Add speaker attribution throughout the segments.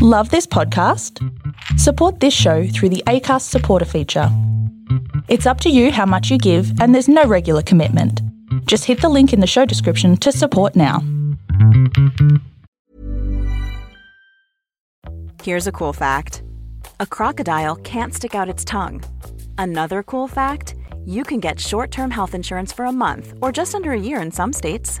Speaker 1: Love this podcast? Support this show through the ACAST supporter feature. It's up to you how much you give, and there's no regular commitment. Just hit the link in the show description to support now.
Speaker 2: Here's a cool fact a crocodile can't stick out its tongue. Another cool fact you can get short term health insurance for a month or just under a year in some states.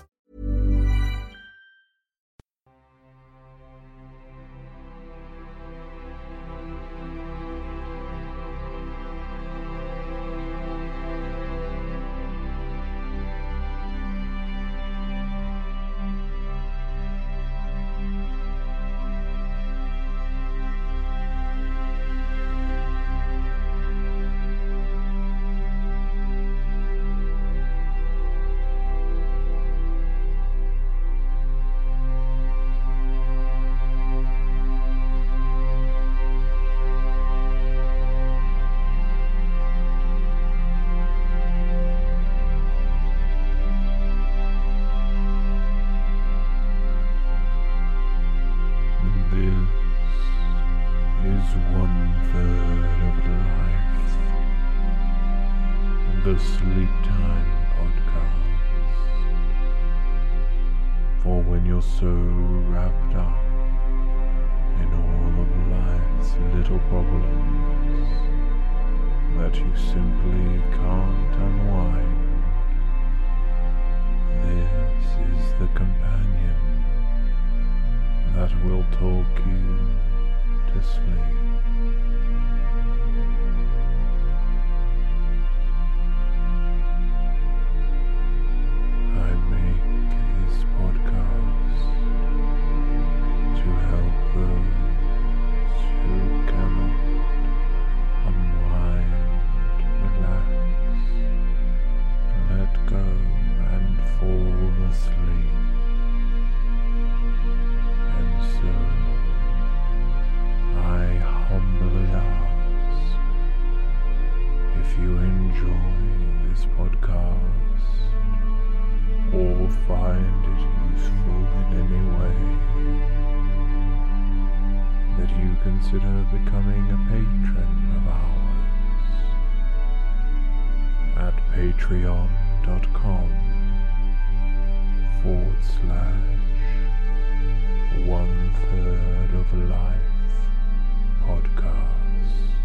Speaker 3: the companion that will talk you to sleep. Consider becoming a patron of ours at patreon.com forward slash one third of life podcast.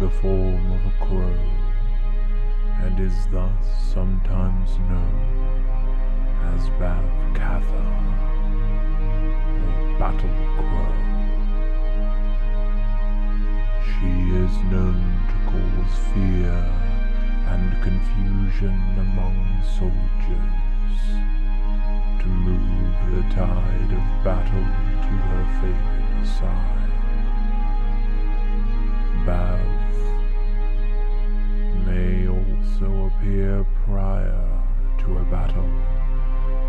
Speaker 3: The form of a crow and is thus sometimes known as Bav Katha or Battle Crow. She is known to cause fear and confusion among soldiers, to move the tide of battle to her favored side. Bav may also appear prior to a battle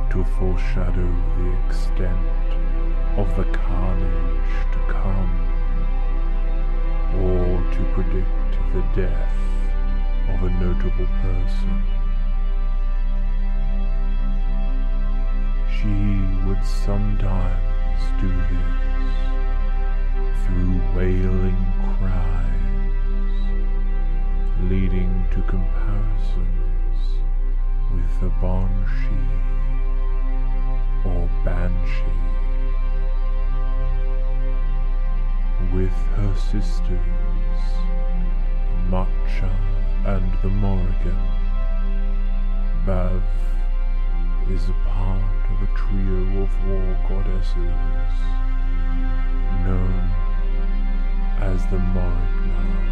Speaker 3: to foreshadow the extent of the carnage to come, or to predict the death of a notable person. She would sometimes do this through wailing cries, leading to comparisons with the Banshee or Banshee. With her sisters, Macha and the Morrigan, Bav is a part of a trio of war goddesses known as the Morrigna. In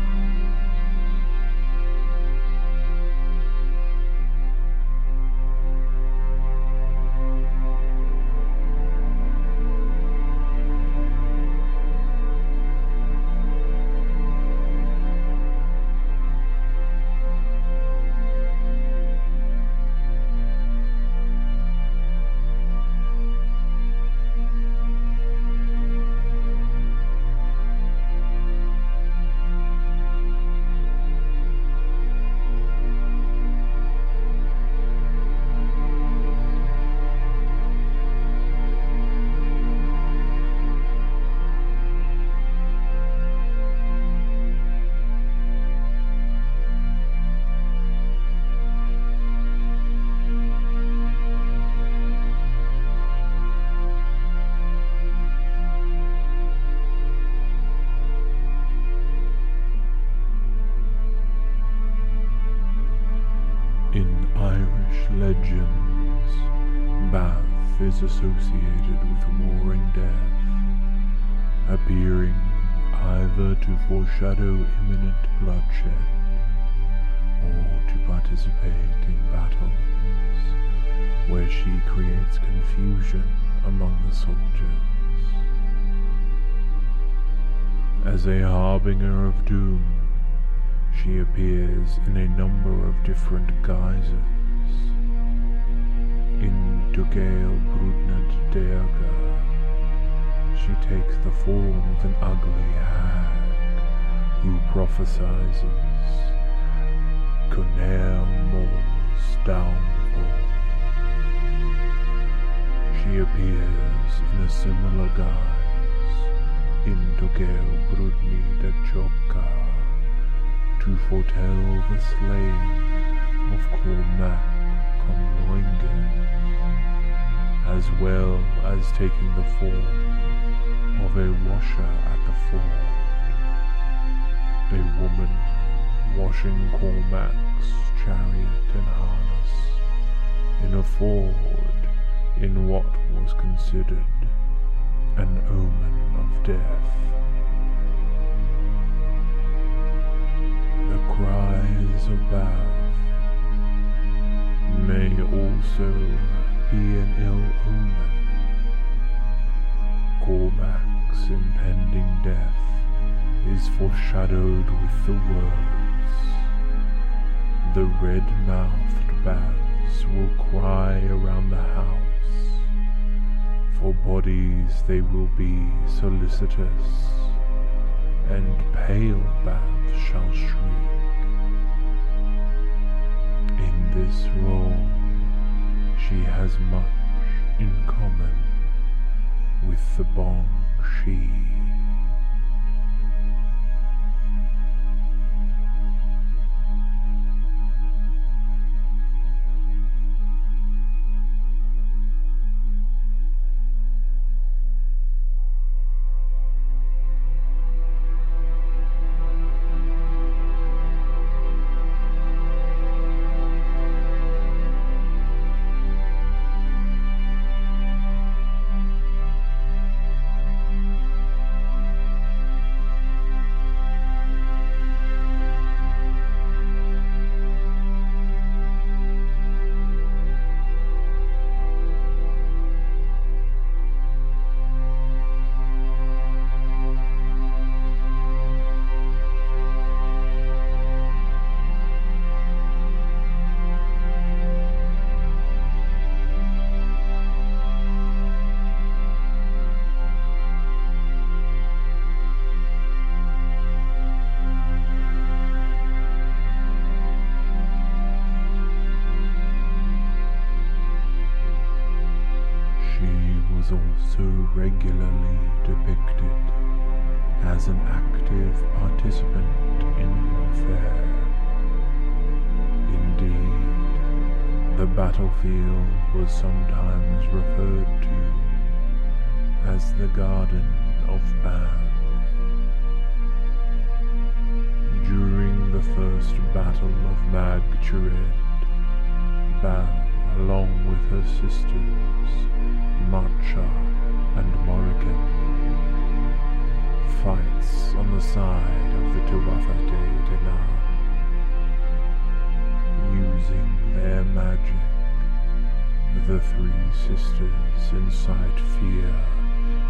Speaker 3: legends, Bav is associated with war and death, appearing either to foreshadow imminent bloodshed or to participate in battles where she creates confusion among the soldiers. As a harbinger of doom, she appears in a number of different guises. In Dugail Brudnad Deaga, she takes the form of an ugly hag who prophesies Conair More's downfall. She appears in a similar guise in Dugail Brudni da Joka to foretell the slaying of Cormac Conloingen, as well as taking the form of a washer at the ford, a woman washing Cormac's chariot and harness in a ford in what was considered an omen of death. The cries Bav may also be an ill omen. Cormac's impending death is foreshadowed with the words, The red-mouthed bats will cry around the house, for bodies they will be solicitous, and pale bats shall shriek. In this role, she has much in common with the Bong Shi. Also regularly depicted as an active participant in warfare. Indeed, the battlefield was sometimes referred to as the Garden of Bav. During the first Battle of Mag Tuired, Bav, along with her sisters, Macha and Morrigan, fights on the side of the Tuatha De Danann, using their magic. The three sisters incite fear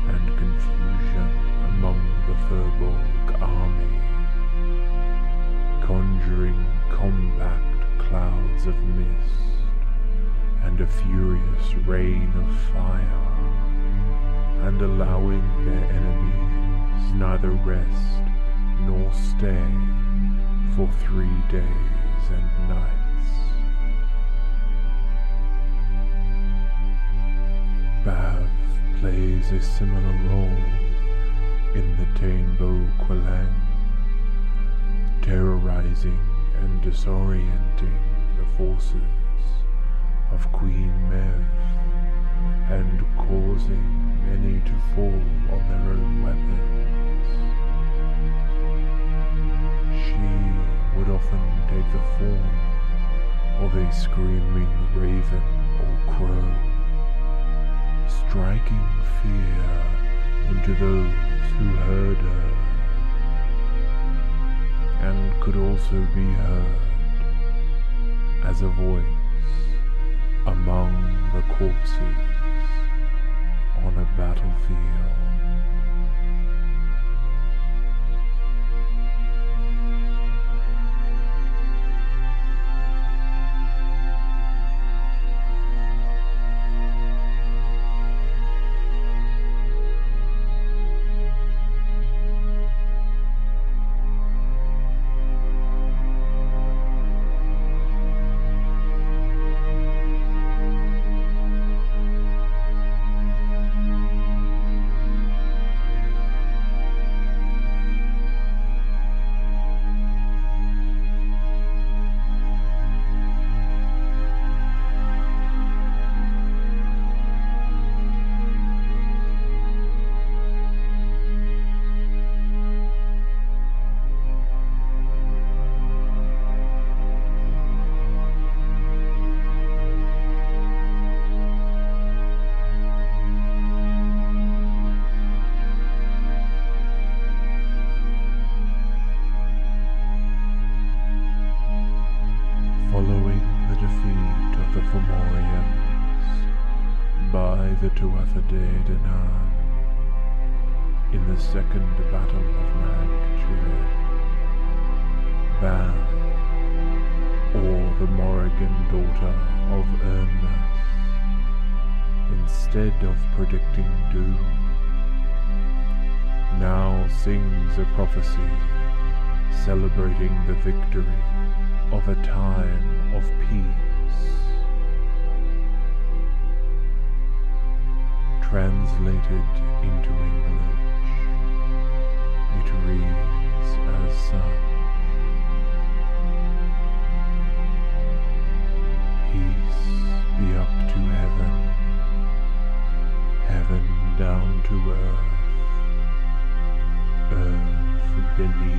Speaker 3: and confusion among the Fir Bolg army, conjuring compact clouds of mist and a furious rain of fire, and allowing their enemies neither rest nor stay for three days and nights. Bav plays a similar role in the Tainbo Qualang, terrorizing and disorienting the forces of Queen Mev and causing many to fall on their own weapons. She would often take the form of a screaming raven or crow, striking fear into those who heard her, and could also be heard as a voice among the corpses on a battlefield. Prophecy celebrating the victory earth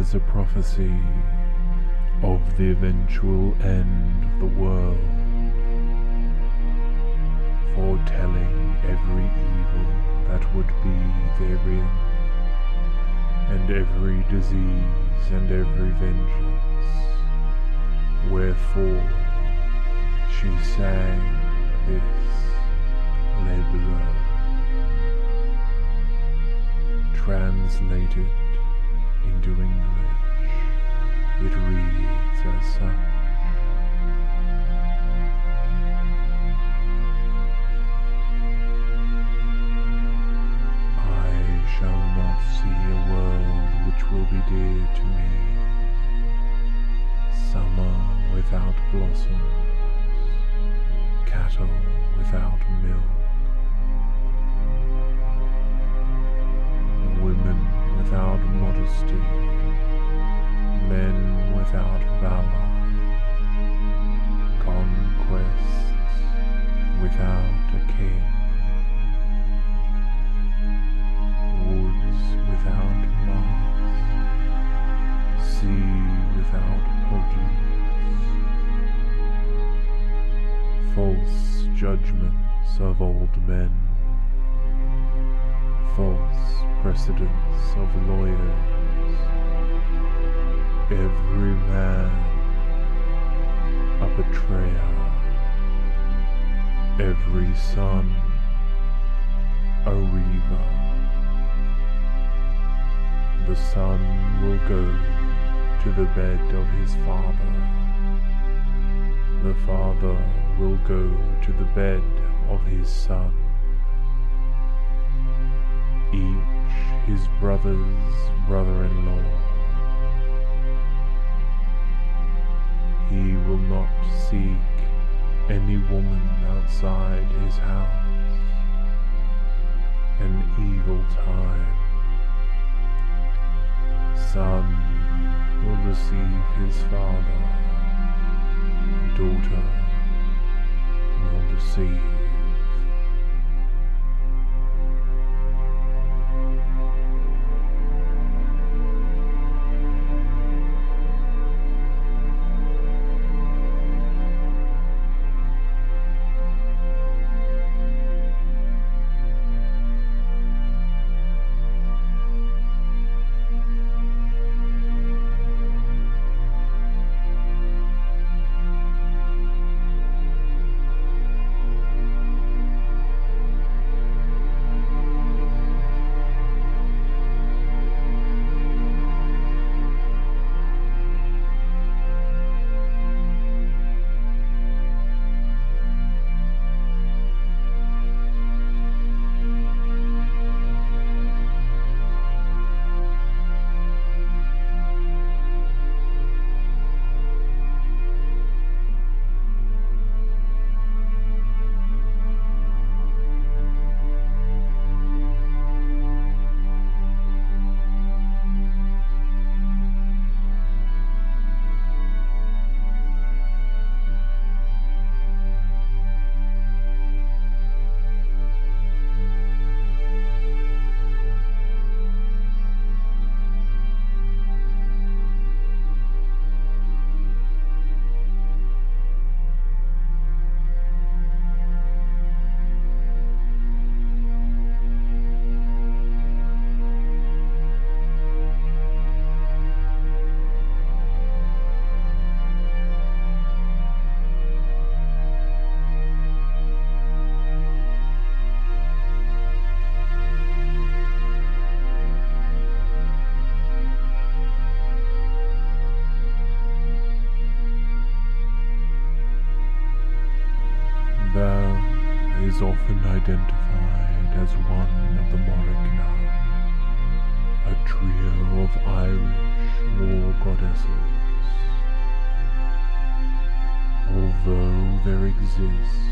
Speaker 3: delivers a prophecy of the eventual end of the world, foretelling every evil that would be therein, and every disease and every vengeance. Wherefore she sang this libro, translated into English. It reads as such. I shall not see a world which will be dear to me. Summer without blossoms, cattle without milk, women without modesty, men without valor, conquests without a king, woods without moss, sea without produce, false judgments of old men, false precedents of lawyers, every man a betrayer, every son a reaver. The son will go to the bed of his father. The father will go to the bed of his son. Each his brother's brother-in-law. He will not seek any woman outside his house. An evil time. Son will deceive his father. Daughter will deceive. Identified as one of the Morigna, a trio of Irish war goddesses. Although there exist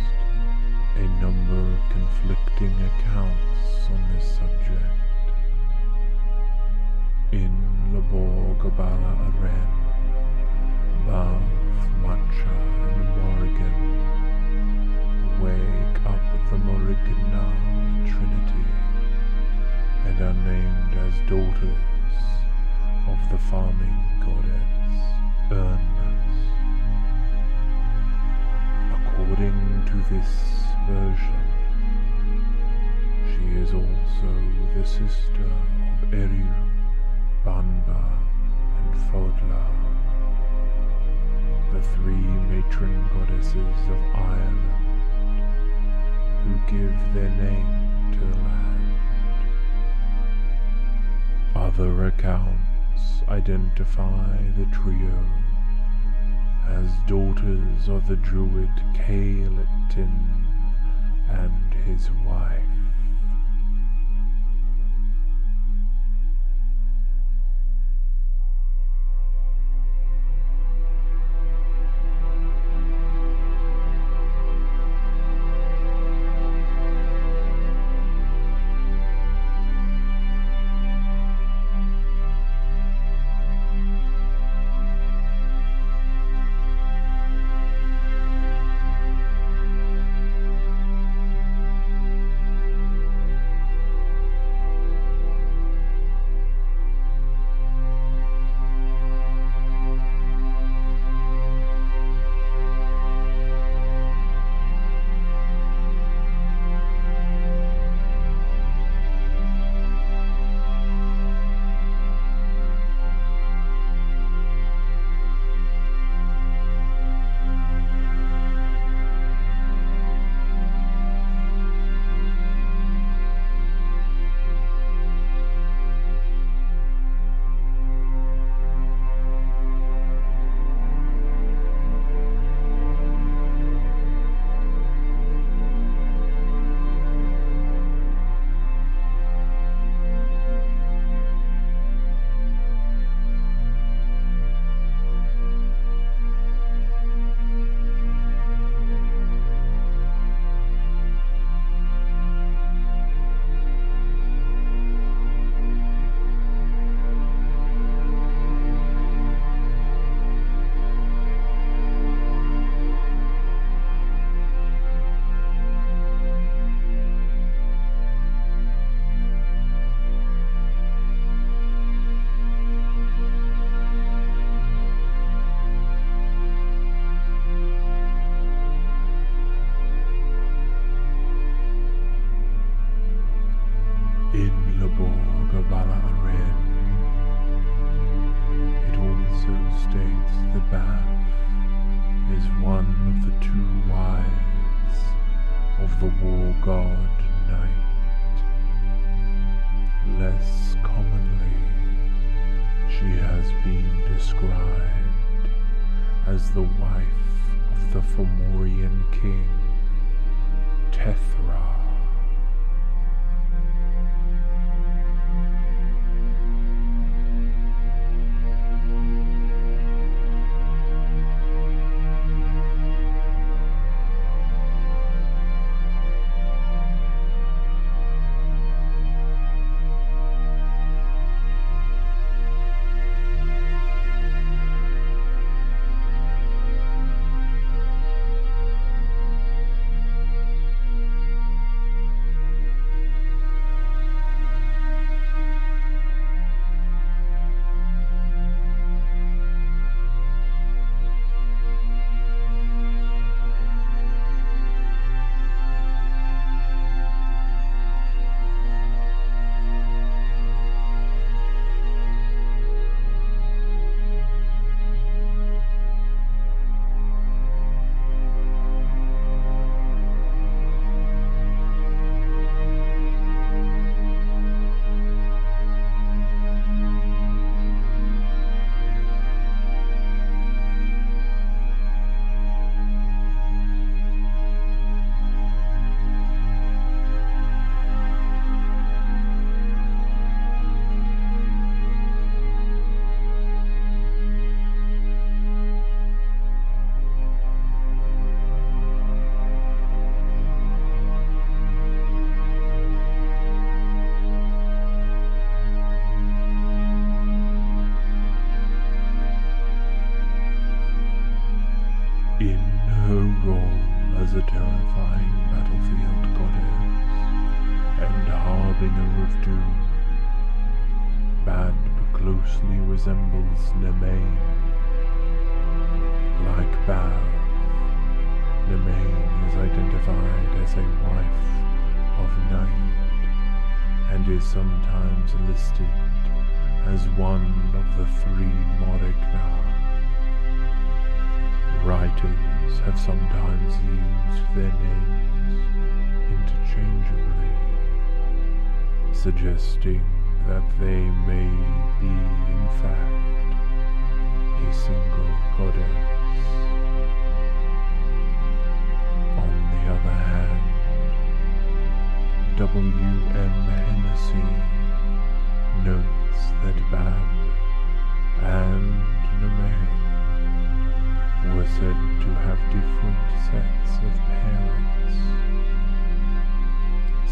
Speaker 3: a number of conflicting accounts on this subject, in Lebor Gabála Érenn, Bav, Macha and Morrigan wake up the Morrigna Trinity and are named as daughters of the farming goddess Ernmas. According to this version, she is also the sister of Ériu, Banba, and Fodla, the three matron goddesses of Ireland, who give their name to the land. Other accounts identify the trio as daughters of the druid Caelitin and his wife. Resembles Nemain. Like Bav, Nemain is identified as a wife of Naid and is sometimes listed as one of the three Morignar. Writers have sometimes used their names interchangeably, suggesting that they may be in fact a single goddess. On the other hand, W.M. Hennessy notes that Bav and Nemain were said to have different sets of parents,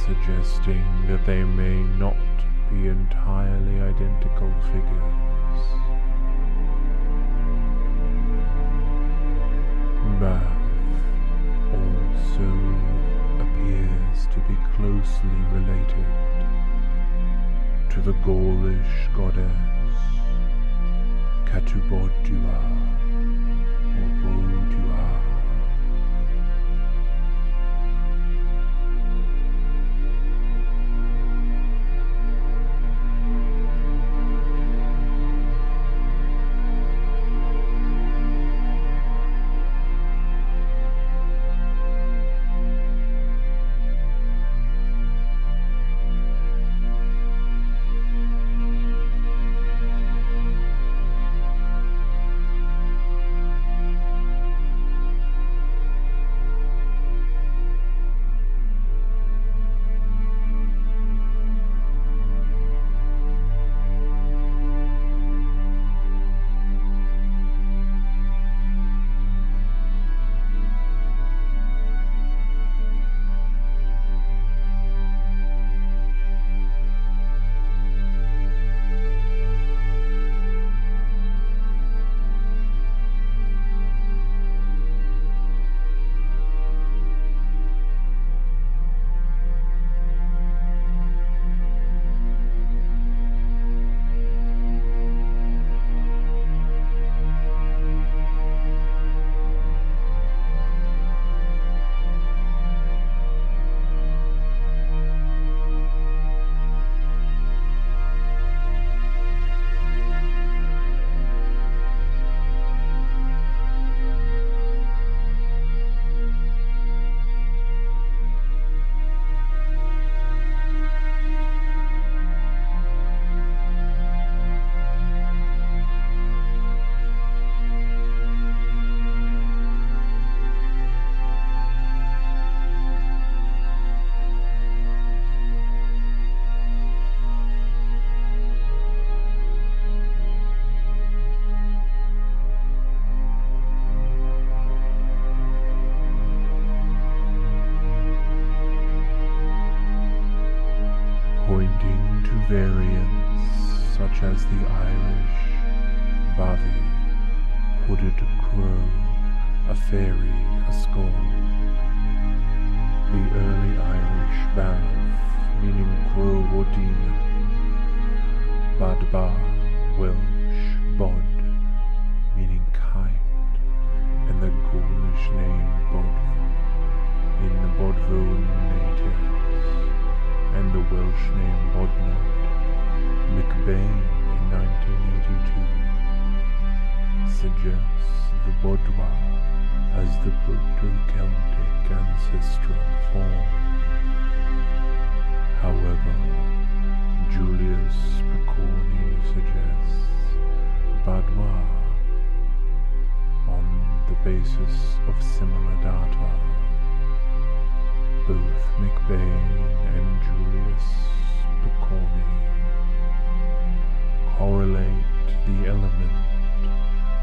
Speaker 3: suggesting that they may not be entirely identical figures. Bav also appears to be closely related to the Gaulish goddess Catubodua variants such as the Irish bavy, hooded crow, a fairy, a skull. The early Irish bav, meaning crow or demon. Badba, Welsh, bod, meaning kind, and the Gaulish name Bodv, in the Bodvil natives and the Welsh name Bodnod, MacBain in 1982 suggests the Bodwa as the Proto-Celtic ancestral form. However, Julius Pokorny suggests Badwa on the basis of similar data. Both MacBain and Julius Pokorny correlate the element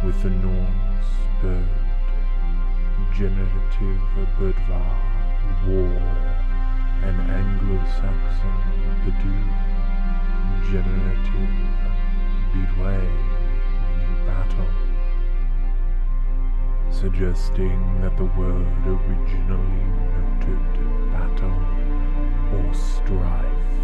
Speaker 3: with the Norse bird, generative birdva, war, and Anglo-Saxon bedu, generative bidway, meaning battle, suggesting that the word originally noted battle or strife.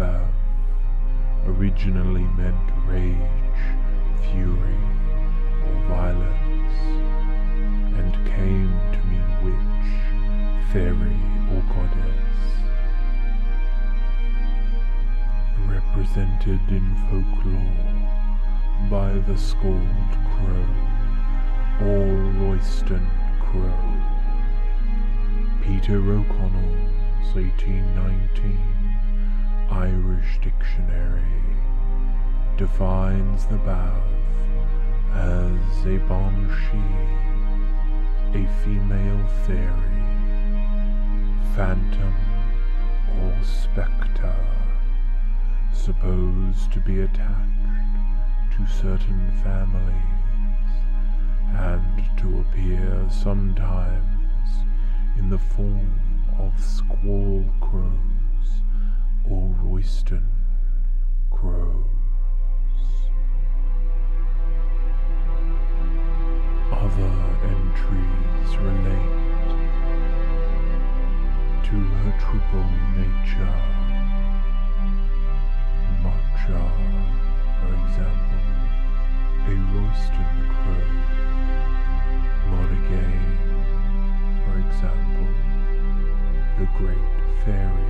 Speaker 3: Bav originally meant rage, fury, or violence, and came to mean witch, fairy, or goddess. Represented in folklore by the Scald Crow, or Royston Crow. Peter O'Connell's 1819 Irish Dictionary defines the Bav as a banshee, a female fairy, phantom, or spectre, supposed to be attached to certain families and to appear sometimes in the form of squall crows or Royston crows. Other entries relate to her triple nature. Macha, for example, a Royston crow. Montague, for example, the Great Fairy.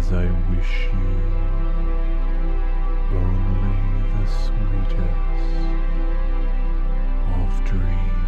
Speaker 3: as I wish you only the sweetest of dreams.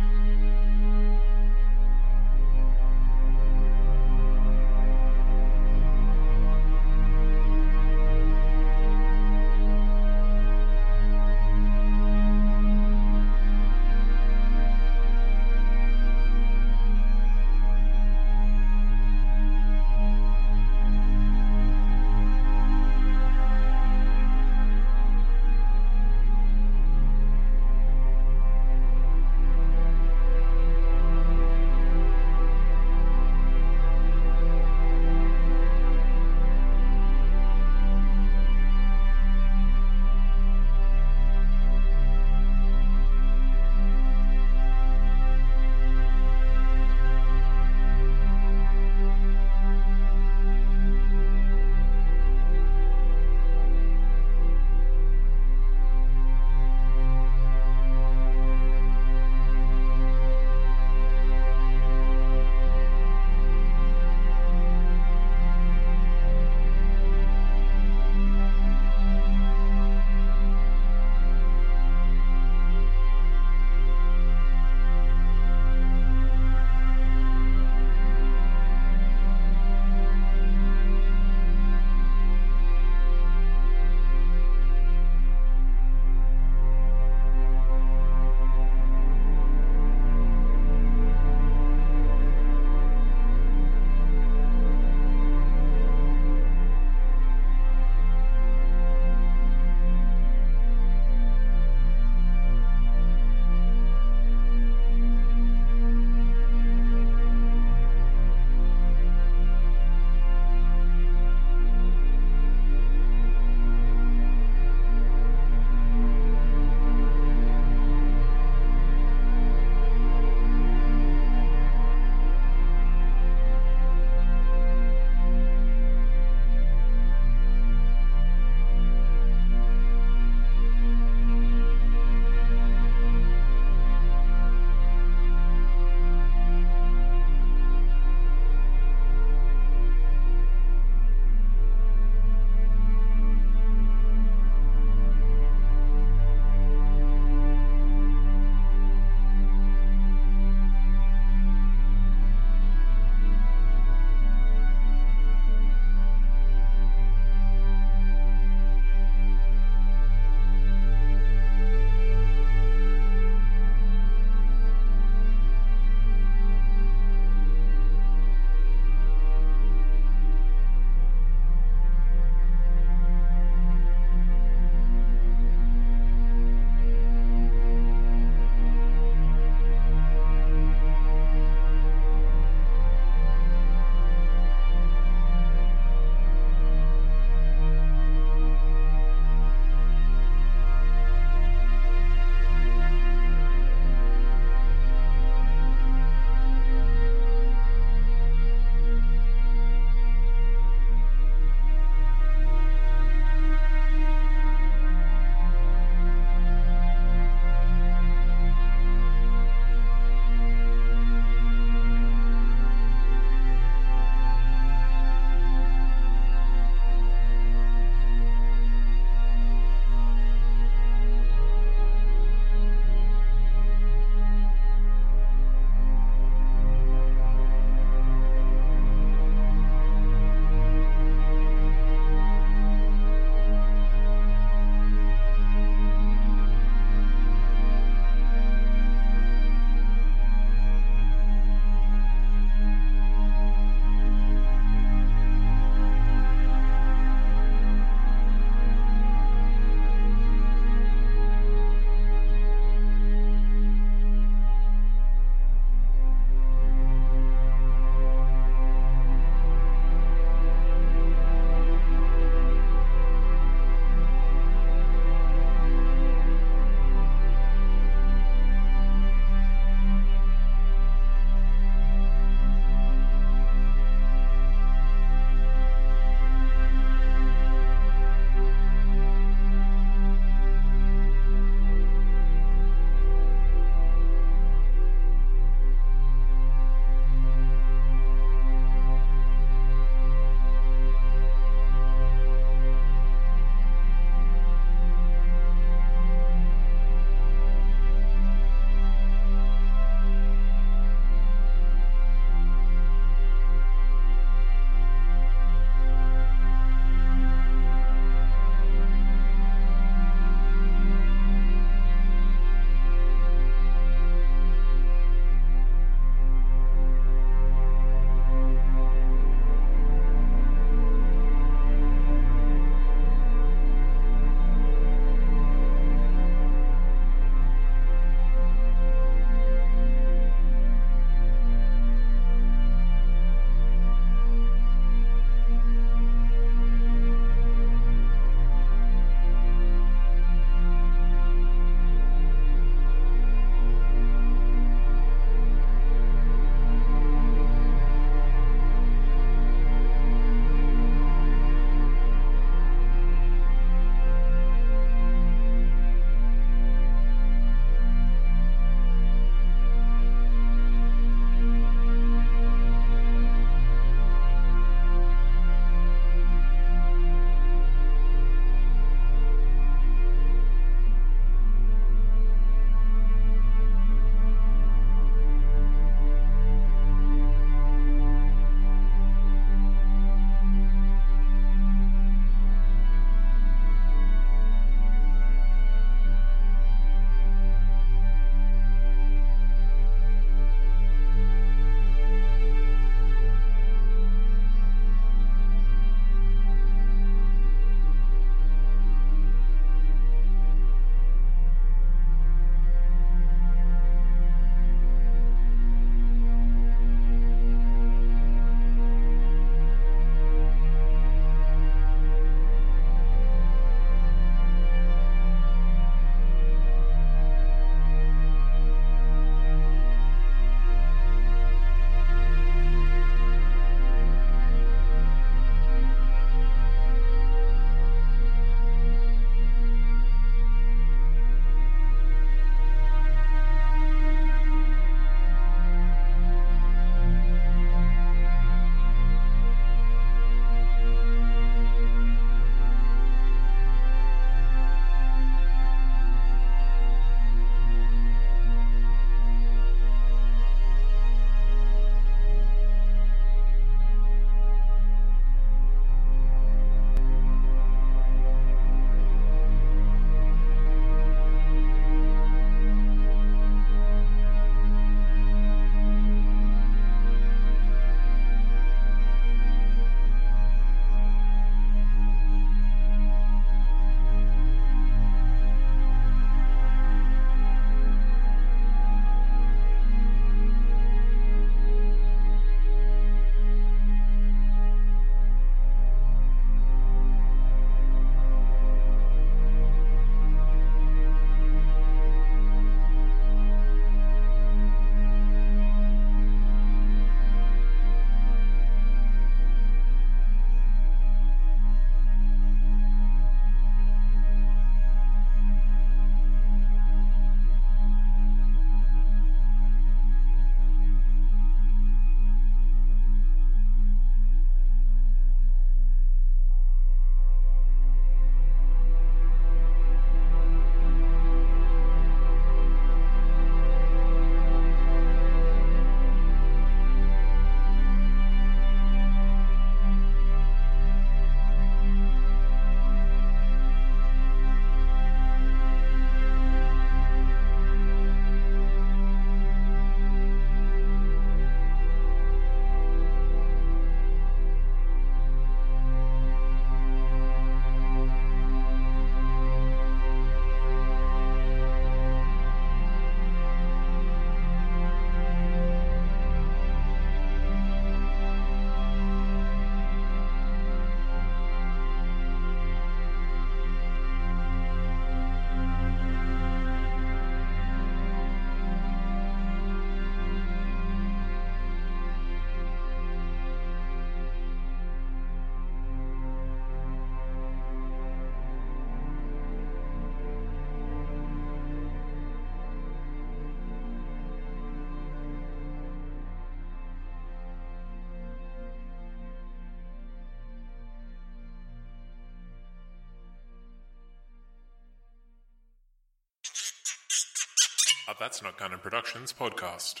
Speaker 4: A That's Not Canon Productions podcast.